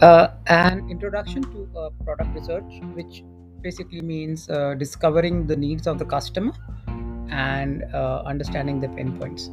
Uh, an introduction to uh, product research, which basically means uh, discovering the needs of the customer and uh, understanding the pain points.